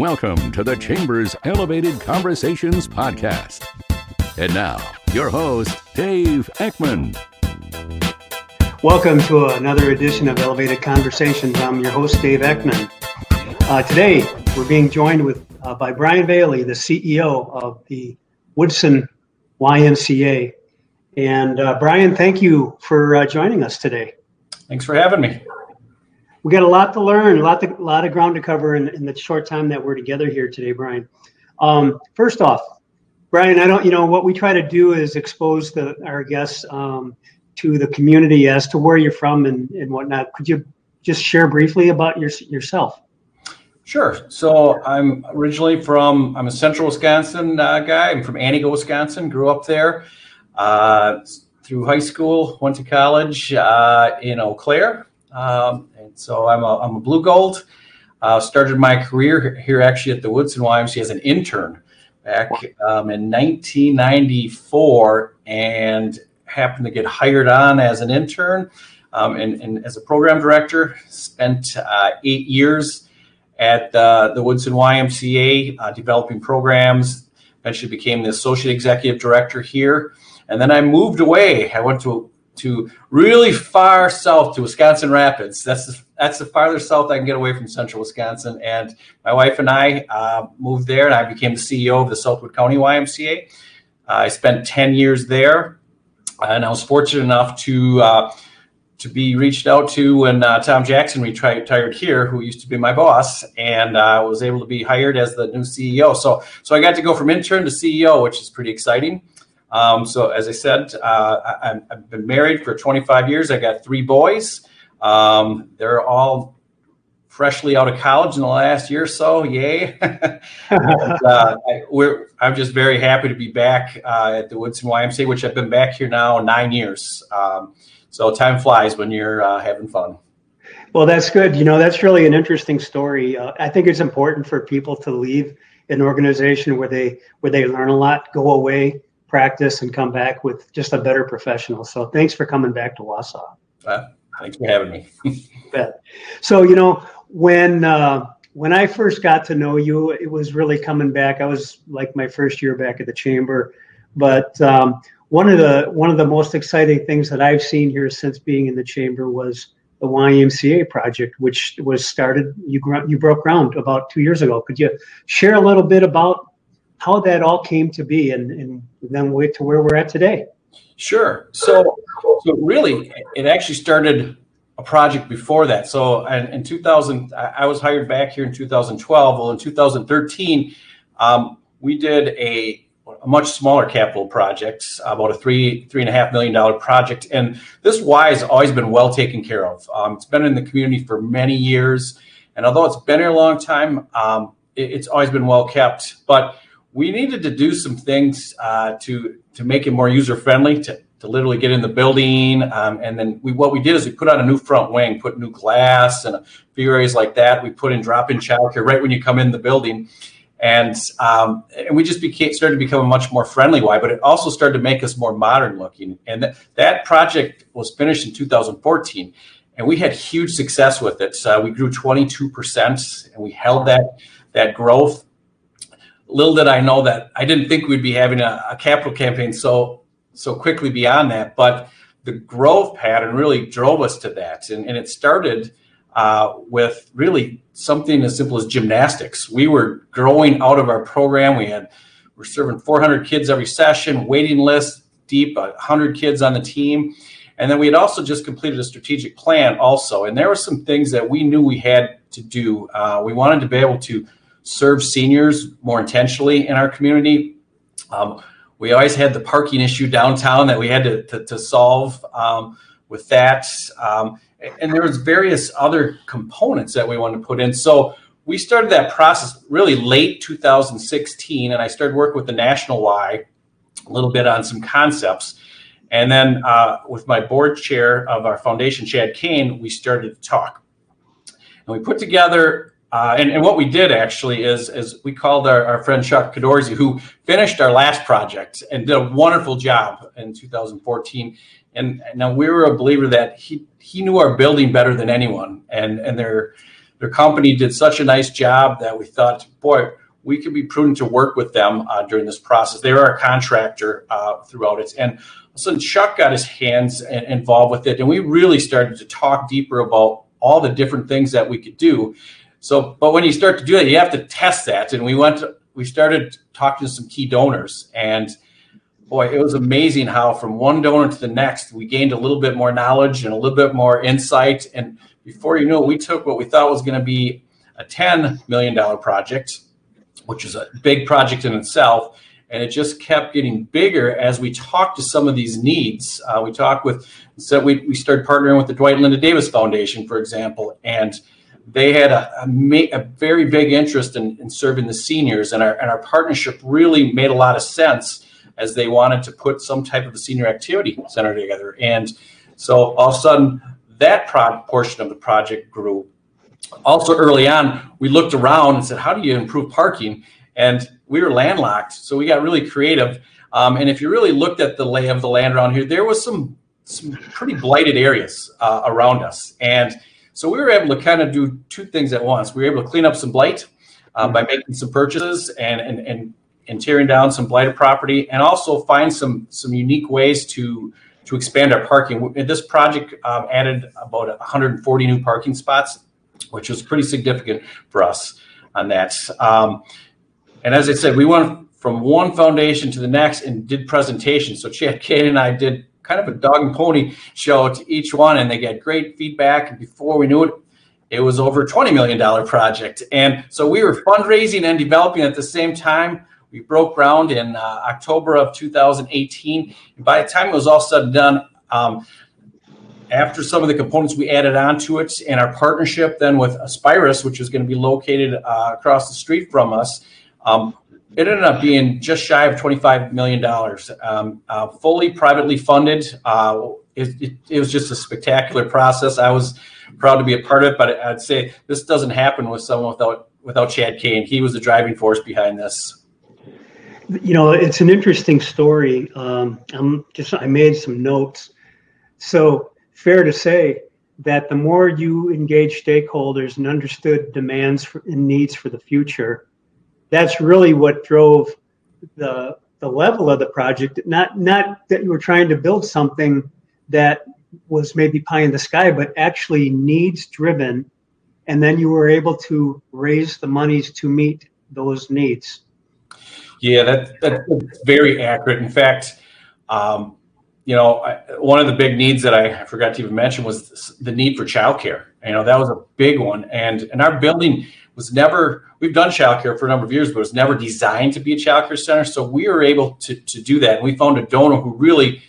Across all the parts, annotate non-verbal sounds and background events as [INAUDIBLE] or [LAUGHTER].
Welcome to the Chambers Elevated Conversations podcast. And now, your host, Dave Ekman. Welcome to another edition of Elevated Conversations. I'm your host, Dave Ekman. Uh, today, we're being joined with uh, by Brian Bailey, the CEO of the Woodson YMCA. And uh, Brian, thank you for uh, joining us today. Thanks for having me. We got a lot to learn, a lot, to, a lot of ground to cover in, in the short time that we're together here today, Brian. Um, first off, Brian, I don't, you know, what we try to do is expose the, our guests um, to the community as to where you're from and, and whatnot. Could you just share briefly about your, yourself? Sure. So I'm originally from, I'm a central Wisconsin uh, guy. I'm from Antigo, Wisconsin, grew up there. Uh, through high school, went to college uh, in Eau Claire, um, and so I'm a, I'm a Blugold. Uh, started my career here actually at the Woodson YMCA as an intern back um, in 1994 and happened to get hired on as an intern um, and, and, as a program director. Spent uh, eight years at uh, the Woodson YMCA uh, developing programs. Eventually became the associate executive director here. And then I moved away. I went to to really far south to Wisconsin Rapids. That's the, that's the farthest south I can get away from central Wisconsin. And my wife and I uh, moved there, and I became the CEO of the Southwood County YMCA. Uh, I spent 10 years there, and I was fortunate enough to uh, to be reached out to when uh, Tom Jackson retired here, who used to be my boss, and I uh, was able to be hired as the new CEO. So, so I got to go from intern to CEO, which is pretty exciting. Um, so, as I said, uh, I, have been married for 25 years. I got three boys. Um, they're all freshly out of college in the last year or so. Yay! [LAUGHS] and, uh, I, am just very happy to be back uh, at the Woodson YMCA, which I've been back here now nine years. Um, so time flies when you're uh, having fun. Well, that's good. You know, that's really an interesting story. Uh, I think it's important for people to leave an organization where they where they learn a lot, go away, practice and come back with just a better professional. So thanks for coming back to Wausau. Uh, thanks for having me. [LAUGHS] Bet. So you know when uh, when I first got to know you, it was really coming back. I was like my first year back at the chamber, but um, one of the one of the most exciting things that I've seen here since being in the chamber was the YMCA project, which was started. You you broke ground about two years ago. Could you share a little bit about how that all came to be and, and then wait to where we're at today. Sure. So, so really, it actually started a project before that. So, in, in 2000, I was hired back here in 2012. Well, in 2013, um, we did a, a much smaller capital project, about a three three and a half million dollar project. And this Y has always been well taken care of. Um, it's been in the community for many years, and although it's been here a long time, um, it, it's always been well kept. But we needed to do some things uh, to to make it more user friendly to, to literally get in the building um, and then we what we did is we put on a new front wing put new glass and a few areas like that we put in drop-in childcare right when you come in the building and um, and we just became started to become a much more friendly Y, but it also started to make us more modern looking. And th- that project was finished in 2014, and we had huge success with it. So we grew 22 percent, and we held that that growth little did I know that I didn't think we'd be having a, a capital campaign so so quickly beyond that. But the growth pattern really drove us to that, and, and it started uh, with really something as simple as gymnastics. We were growing out of our program. We had we're serving 400 kids every session, waiting list deep, 100 kids on the team. And then we had also just completed a strategic plan, also. And there were some things that we knew we had to do. Uh, we wanted to be able to serve seniors more intentionally in our community. Um, we always had the parking issue downtown that we had to, to, to solve um, with that. Um, and there was various other components that we wanted to put in. So we started that process really late 2016, and I started working with the National Y a little bit on some concepts. And then uh, with my board chair of our foundation, Chad Kane, we started to talk. And we put together uh, and, and, what we did actually is, is we called our, our friend Chuck Cadorzi, who finished our last project and did a wonderful job in 2014. And, now we were a believer that he he knew our building better than anyone, and and there their company did such a nice job that we thought, boy, we could be prudent to work with them uh, during this process. They were our contractor uh, throughout it. And so Chuck got his hands involved with it, and we really started to talk deeper about all the different things that we could do. So, but when you start to do that, you have to test that. And we went, we started talking to some key donors, and boy, it was amazing how from one donor to the next, we gained a little bit more knowledge and a little bit more insight. And before you know it, we took what we thought was going to be a $10 million project, which is a big project in itself. And it just kept getting bigger as we talked to some of these needs. Uh, we talked with, so we, we started partnering with the Dwight Linda Davis Foundation, for example, and they had a, a, a very big interest in, in, serving the seniors. And our, and our partnership really made a lot of sense as they wanted to put some type of a senior activity center together. And so all of a sudden, that pro- portion of the project grew. Also, early on, we looked around and said, How do you improve parking? And we were landlocked, so we got really creative. Um, and if you really looked at the lay of the land around here, there was some some pretty blighted areas uh, around us. And so we were able to kind of do two things at once. We were able to clean up some blight uh, by making some purchases and, and, and, and tearing down some blighted property and also find some, some unique ways to to expand our parking. This project um, added about 140 new parking spots, which was pretty significant for us on that. Um, and as I said, we went from one foundation to the next and did presentations. So Chad Kane and I did kind of a dog and pony show to each one, and they get great feedback. And before we knew it, it was over $20 million project. And so we were fundraising and developing at the same time. We broke ground in uh, October of 2018. And by the time it was all said and done, um, after some of the components we added onto it and our partnership then with Aspirus, which is going to be located uh, across the street from us, um, it ended up being just shy of $25 million, um, uh, fully privately funded. Uh, it, it, it, was just a spectacular process. I was proud to be a part of it, but I'd say this doesn't happen with someone without without Chad Kane. He was the driving force behind this you know, it's an interesting story. Um, I'm just I made some notes. So fair to say that the more you engage stakeholders and understood demands for, and needs for the future, that's really what drove the the level of the project. Not not that you were trying to build something that was maybe pie in the sky, but actually needs driven, and then you were able to raise the monies to meet those needs. Yeah, that, that's very accurate. In fact, um, you know, I, one of the big needs that I forgot to even mention was the need for childcare. You know, that was a big one, and and our building was never. We've done childcare for a number of years, but it was never designed to be a childcare center. So we were able to to do that. And we found a donor who really,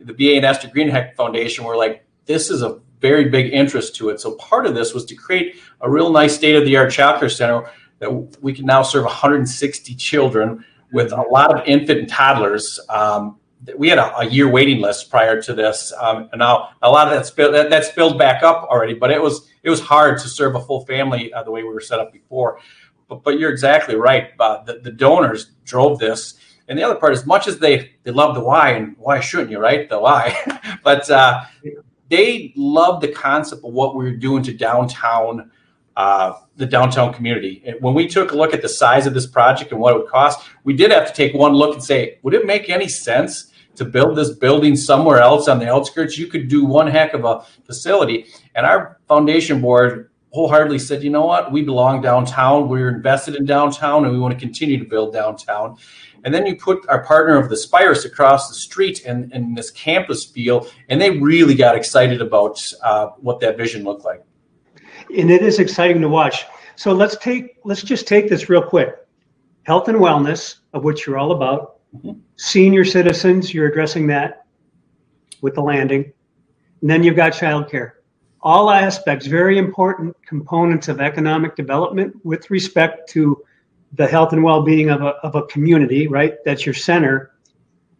the BA and Esther Greenheck Foundation, were like, this is a very big interest to it. So part of this was to create a real nice state of the art childcare center that we can now serve 160 children with a lot of infant and toddlers. Um, we had a, a, year waiting list prior to this, um, and now a lot of that, spill, that that's filled back up already. But it was it was hard to serve a full family uh, the way we were set up before. But, but you're exactly right. Uh, the, the donors drove this, and the other part, as much as they they love the why, and why shouldn't you, right? The why, [LAUGHS] but uh, they love the concept of what we we're doing to downtown uh, the downtown community. When we took a look at the size of this project and what it would cost, we did have to take one look and say, would it make any sense to build this building somewhere else on the outskirts? You could do one heck of a facility. And our foundation board wholeheartedly said, you know what, we belong downtown. We're invested in downtown and we want to continue to build downtown. And then you put our partner of the Aspirus across the street and, and this campus feel, and they really got excited about uh, what that vision looked like and it is exciting to watch. So let's take let's just take this real quick. Health and wellness, of which you're all about. Mm-hmm. Senior citizens, you're addressing that with the landing. And then you've got childcare. All aspects, very important components of economic development with respect to the health and well-being of a, of a community, right? That's your center.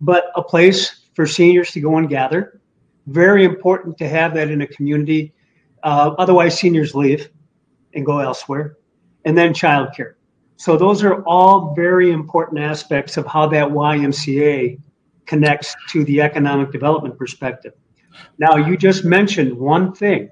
But a place for seniors to go and gather. Very important to have that in a community uh, otherwise, seniors leave and go elsewhere. And then childcare. So those are all very important aspects of how that YMCA connects to the economic development perspective. Now, you just mentioned one thing.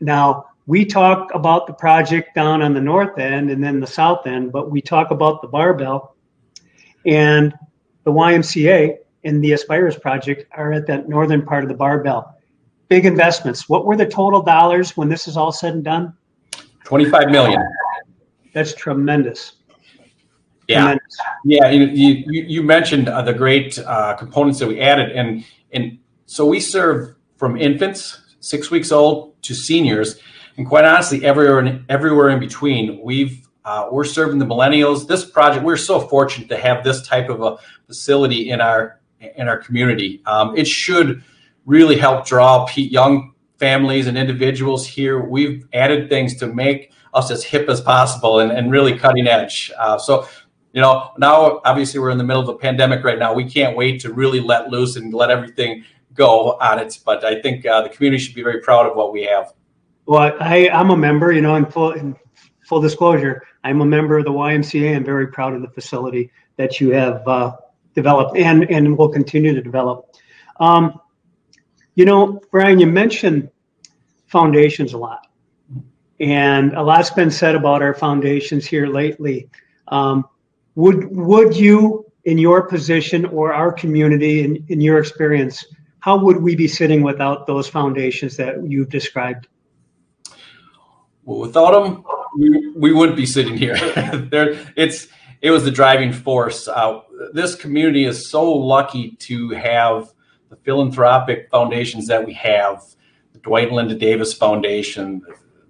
Now, we talk about the project down on the north end and then the south end, but we talk about the barbell and the YMCA and the Aspirus project are at that northern part of the barbell. Big investments. What were the total dollars when this is all said and done? 25 million. That's tremendous. Yeah, tremendous. yeah. You, you, you mentioned uh, the great uh, components that we added, and and so we serve from infants, six weeks old, to seniors, and quite honestly, everywhere everywhere in between. We've uh, we're serving the millennials. This project, we're so fortunate to have this type of a facility in our in our community. Um, it should really help draw young families and individuals here. We've added things to make us as hip as possible and, and really cutting edge. Uh, so, you know, now obviously we're in the middle of a pandemic right now. We can't wait to really let loose and let everything go on it. But I think uh, the community should be very proud of what we have. Well, I, I'm a member, you know, in full, in full disclosure, I'm a member of the YMCA. I'm very proud of the facility that you have uh, developed and, and will continue to develop. Um, you know, Brian, you mentioned foundations a lot, and a lot's been said about our foundations here lately. Um, would would you, in your position or our community, in, in your experience, how would we be sitting without those foundations that you've described? Well, without them, we, we wouldn't be sitting here. [LAUGHS] there, it's it was the driving force. Uh, this community is so lucky to have the philanthropic foundations that we have the Dwight and Linda Davis Foundation,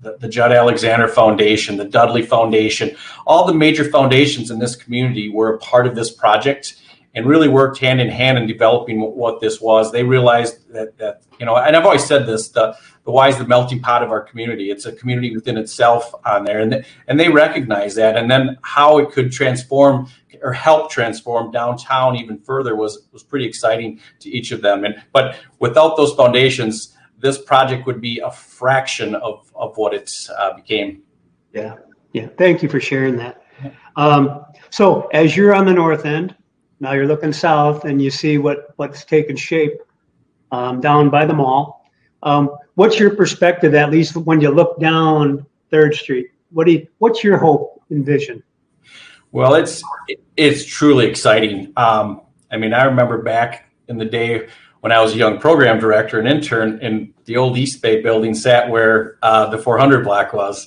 the, the, Judd Alexander Foundation, the Dudley Foundation, all the major foundations in this community were a part of this project and really worked hand in hand in developing what this was. They realized that, that you know, and I've always said this, the, the Y is the melting pot of our community. It's a community within itself on there. And, and they recognize that. And then how it could transform or help transform downtown even further was was pretty exciting to each of them. And but without those foundations, this project would be a fraction of of what it uh, became. Yeah, yeah. Thank you for sharing that. Um, so as you're on the north end, now you're looking south and you see what what's taken shape um, down by the mall. Um, what's your perspective, at least when you look down Third Street? What do you, what's your hope and vision? Well, it's it's truly exciting. Um, I mean, I remember back in the day when I was a young program director and intern, and the old East Bay building sat where uh, the 400 block was,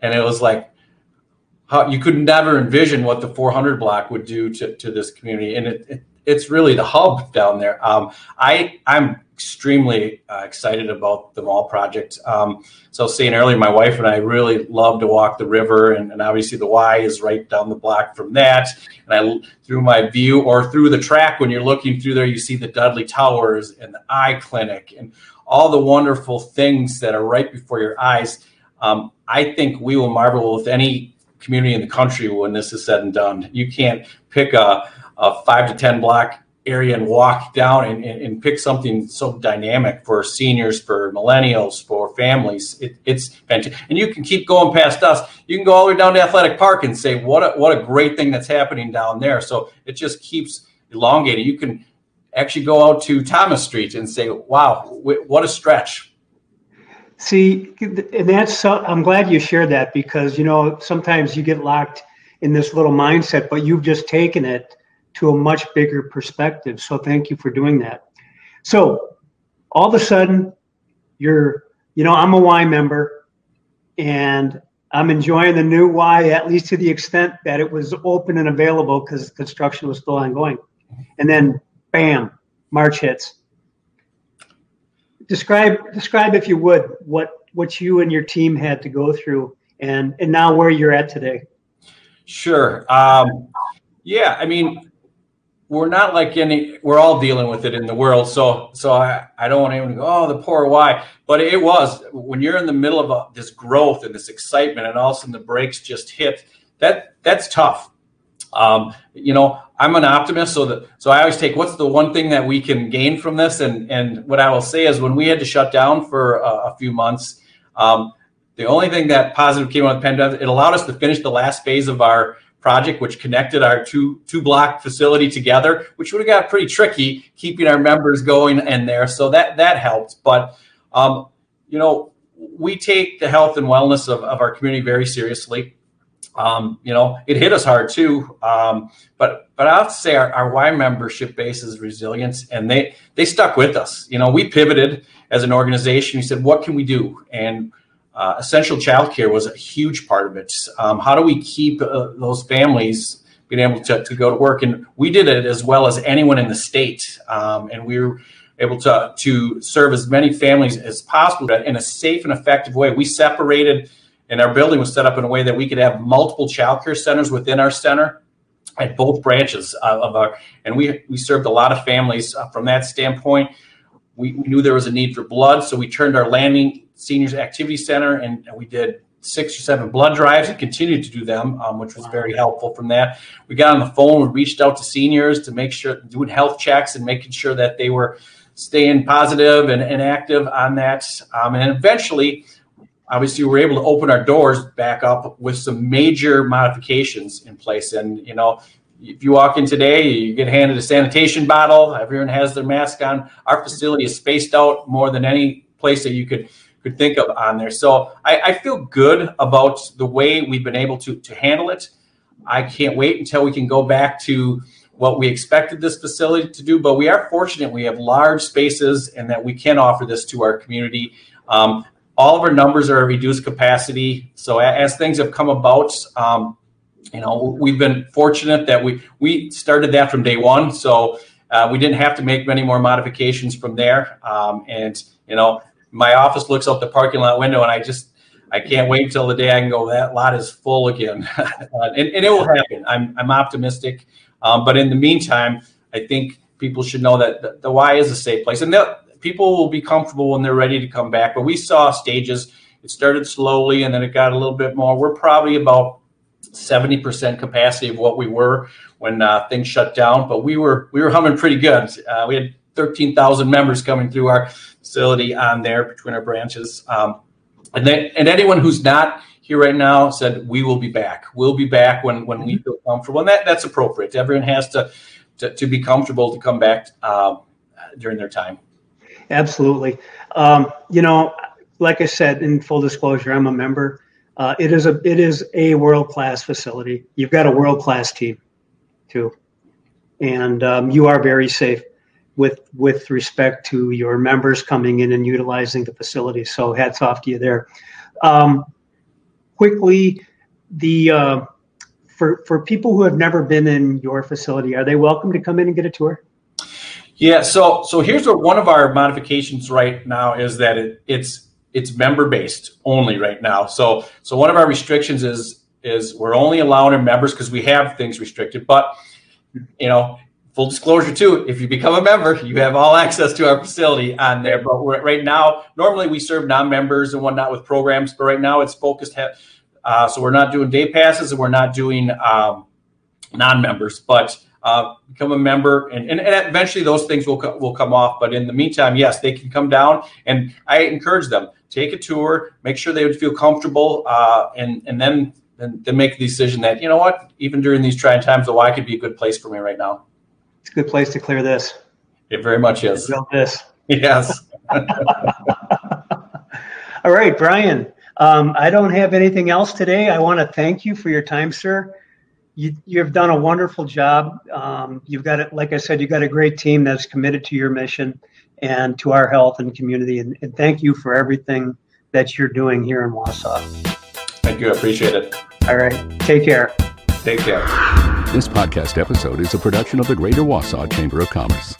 and it was like how you could never envision what the 400 block would do to, to this community, and it, it it's really the hub down there. Um, I I'm extremely uh, excited about the mall project. Um, so saying earlier, my wife and I really love to walk the river, and, and, obviously the Y is right down the block from that. And I through my view or through the track when you're looking through there, you see the Dudley Towers and the Eye Clinic and all the wonderful things that are right before your eyes. Um, I think we will marvel with any community in the country when this is said and done. You can't pick a, a five to ten block area and walk down and, and, and, pick something so dynamic for seniors, for millennials, for families. It, it's fantastic. And you can keep going past us. You can go all the way down to Athletic Park and say, what a, what a great thing that's happening down there. So it just keeps elongating. You can actually go out to Thomas Street and say, wow, what a stretch. See, and that's so, I'm glad you shared that because, you know, sometimes you get locked in this little mindset, but you've just taken it to a much bigger perspective. So thank you for doing that. So all of a sudden, you're, you know, I'm a Y member and I'm enjoying the new Y, at least to the extent that it was open and available because construction was still ongoing. And then, bam, March hits. Describe, describe if you would, what what you and your team had to go through, and and now where you're at today. Sure. Um, yeah, I mean, we're not like any we're all dealing with it in the world so so i, I don't want anyone to go oh the poor Y but it was when you're in the middle of a, this growth and this excitement and all of a sudden the brakes just hit that that's tough um, you know i'm an optimist so that so i always take what's the one thing that we can gain from this and and what i will say is when we had to shut down for a, a few months um, the only thing that positive came out of the pandemic it allowed us to finish the last phase of our project, which connected our two two block facility together, which would have got pretty tricky keeping our members going in there. So that that helped. But um, you know, we take the health and wellness of, of our community very seriously. Um, you know, it hit us hard too. Um, but but I have to say our, our Y membership base is resilience, and they they stuck with us. You know, we pivoted as an organization. We said, what can we do? And uh, essential childcare was a huge part of it. Um, how do we keep uh, those families being able to, to go to work? And we did it as well as anyone in the state. Um, and we were able to, to serve as many families as possible in a safe and effective way. We separated, and our building was set up in a way that we could have multiple childcare centers within our center at both branches of our, and we, we served a lot of families uh, from that standpoint. We, we knew there was a need for blood, so we turned our landing seniors activity center and, and we did six or seven blood drives and continued to do them, um, which was very helpful from that. We got on the phone, we reached out to seniors to make sure, doing health checks and making sure that they were staying positive and, and active on that. Um, and eventually, obviously, we were able to open our doors back up with some major modifications in place. And, you know, if you walk in today, you get handed a sanitation bottle, everyone has their mask on. Our facility is spaced out more than any place that you could could think of on there. So I, I feel good about the way we've been able to to handle it. I can't wait until we can go back to what we expected this facility to do, but we are fortunate we have large spaces and that we can offer this to our community. Um, all of our numbers are a reduced capacity. So as things have come about, um, you know, we've been fortunate that we we started that from day one. So uh, we didn't have to make many more modifications from there. Um, and you know, my office looks out the parking lot window, and I just I can't wait until the day I can go. That lot is full again, [LAUGHS] uh, and, and, it will happen. I'm I'm optimistic. Um, but in the meantime, I think people should know that the, the Y is a safe place, and people will be comfortable when they're ready to come back. But we saw stages. It started slowly, and then it got a little bit more. We're probably about 70% capacity of what we were when uh, things shut down, but we were we were humming pretty good. Uh, we had 13,000 members coming through our facility on there between our branches. Um, and then, and anyone who's not here right now said we will be back. We'll be back when when we feel comfortable, and that that's appropriate. Everyone has to to, to be comfortable to come back uh, during their time. Absolutely. Um, you know, like I said, in full disclosure, I'm a member. Uh, it is a it is a world class facility. You've got a world class team, too, and um, you are very safe with with respect to your members coming in and utilizing the facility. So hats off to you there. Um, quickly, the uh, for for people who have never been in your facility, are they welcome to come in and get a tour? Yeah. So so here's what one of our modifications right now is that it, it's it's member based only right now. So so one of our restrictions is is we're only allowing our members because we have things restricted, but you know full disclosure too if you become a member you have all access to our facility on there but right now normally we serve non-members and whatnot with programs but right now it's focused uh, so we're not doing day passes and we're not doing um, non-members but uh, become a member and, and, and, eventually those things will, co- will come off but in the meantime yes they can come down and i encourage them take a tour make sure they would feel comfortable uh, and, and then, then then make the decision that you know what even during these trying times the y could be a good place for me right now it's a good place to clear this. It very much is. Build this. Yes. [LAUGHS] All right, Brian. Um, I don't have anything else today. I want to thank you for your time, sir. You, you've done a wonderful job. Um, you've got it, like I said, you've got a great team that's committed to your mission and to our health and community. And, and thank you for everything that you're doing here in Wausau. Thank you. I appreciate it. All right. Take care. Take care. This podcast episode is a production of the Greater Wausau Chamber of Commerce.